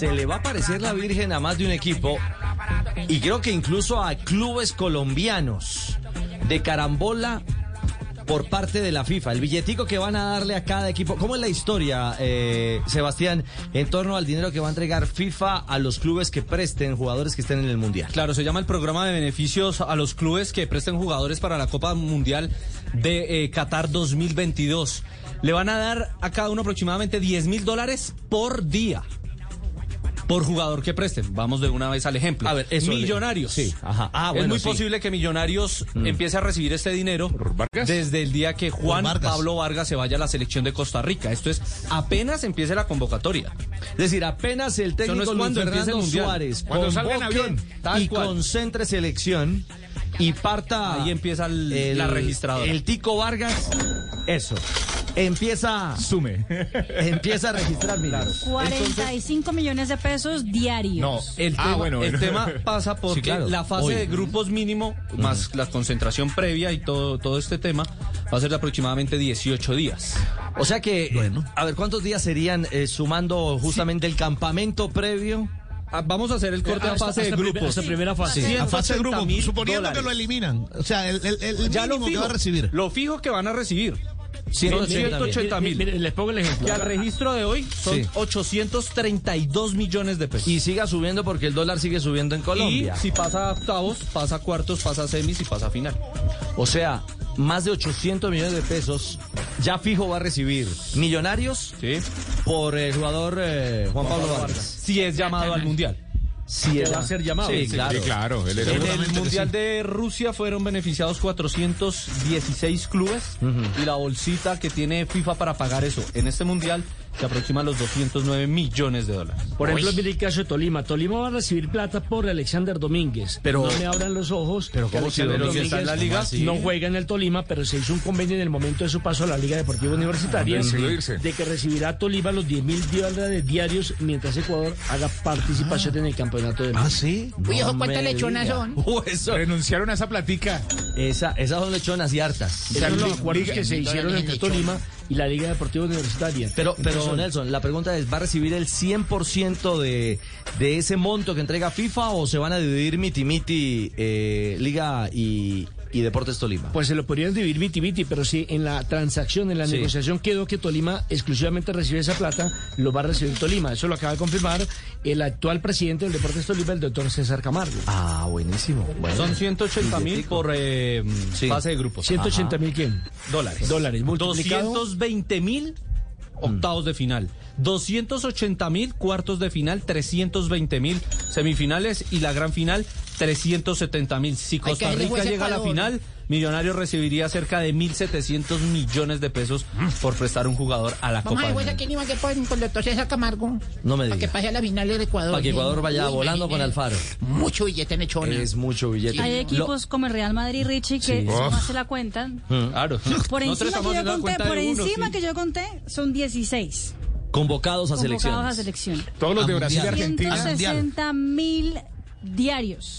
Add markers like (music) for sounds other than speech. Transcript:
se le va a aparecer la Virgen a más de un equipo y creo que incluso a clubes colombianos de carambola por parte de la FIFA. El billetico que van a darle a cada equipo. ¿Cómo es la historia, eh, Sebastián, en torno al dinero que va a entregar FIFA a los clubes que presten jugadores que estén en el Mundial? Claro, se llama el programa de beneficios a los clubes que presten jugadores para la Copa Mundial de eh, Qatar 2022. Le van a dar a cada uno aproximadamente 10 mil dólares por día por jugador que presten. Vamos de una vez al ejemplo. A ver, eso Millonarios. Sí, ajá. Ah, es muy sí. posible que Millonarios Mm. empiece a recibir este dinero Vargas? desde el día que Juan Vargas. Pablo Vargas se vaya a la selección de Costa Rica. Esto es apenas empiece la convocatoria. Es decir, apenas el técnico no es Luis el Fernando. Suárez Cuando salga en convoque avión, tal y cual. concentre selección y parta Ahí empieza el- la registradora. El Tico Vargas, eso. Empieza Sume. empieza a registrar milagros. 45 millones de pesos diarios. No. El, Ah, tema, bueno, el bueno. tema pasa (laughs) porque Sí, claro. la fase Hoy. de grupos mínimo, más la concentración previa y todo, todo este tema, va a ser de aproximadamente 18 días. O sea que, a ver, ¿cuántos días serían eh, sumando justamente el campamento previo? Ah, Vamos a hacer el corte a Hasta- fase de grupos. hasta primera fase. Sí. A fase de 180 grupo, mil suponiendo que lo eliminan. O sea, el, el, el Ya lo mínimo que fijo, va a recibir. lo fijo que van a recibir. 180 mil. 180 mil. Mire, les pongo el ejemplo. Que al registro de hoy son Sí. 832 millones de pesos. Y siga subiendo porque el dólar sigue subiendo en Colombia. Y si pasa a octavos, pasa a cuartos, pasa a semis y pasa a final. O sea, más de 800 millones de pesos ya fijo va a recibir Millonarios ¿Sí? por el jugador eh, Juan Pablo Vargas. Si es llamado al mundial. Es- va a ser llamado. Sí, Sí, claro. Sí, claro. Él era En el Mundial sí. de Rusia fueron beneficiados 416 clubes y la bolsita que tiene FIFA para pagar eso en este Mundial se aproxima a los 209 millones de dólares. Por ejemplo, mire el caso de Tolima. Tolima va a recibir plata por Alexander Domínguez. Pero- no me abran los ojos. Pero que ¿cómo si Alexander Domínguez está en la liga? No juega en el Tolima, pero se hizo un convenio en el momento de su paso a la Liga Deportiva Universitaria de que recibirá Tolima los 10 mil dólares diarios mientras Ecuador haga participación en el campeonato de Ah, sí. Uy, ojo, No ¿cuántas me lechonas diga. son? Uh, eso- Renunciaron a esa platica. Esa, esas son lechonas y hartas. Esos son los acuerdos Liga- que se hicieron entre Tolima y la Liga Deportiva Universitaria. Pero, pero Entonces, Nelson, la pregunta es, ¿va a recibir el 100% de, de ese monto que entrega FIFA o se van a dividir miti miti eh, Liga y, y Deportes Tolima? Pues se lo podrían dividir miti miti, pero si en la transacción, en la Sí. negociación quedó que Tolima exclusivamente recibe esa plata, lo va a recibir Tolima. Eso lo acaba de confirmar el actual presidente del Deportes Tolima, el doctor César Camargo. Ah, buenísimo. Bueno. Son 180 mil por eh, Sí. fase de grupos. 180 mil quién? dólares. Dólares, multiplicado. 220 mil octavos de final. 280 mil cuartos de final, 320 mil semifinales y la gran final 370 mil. Si Costa Rica llega a la final, Millonarios recibiría cerca de 1.700 millones de pesos por prestar un jugador a la Vamos Copa a que Camargo. No me Para que pase a la final del Ecuador. Para que Ecuador vaya Uy, volando con. Alfaro. Mucho billete en echona. Es mucho billete. Hay Lo- equipos como el Real Madrid Richie que Sí. si uno hace la cuenta. Claro. Por encima que yo conté, por de uno, encima sí. que yo conté, son 16 convocados a convocados selección. a selección. Todos los de Brasil y mundial. Argentina. 160 mil diarios.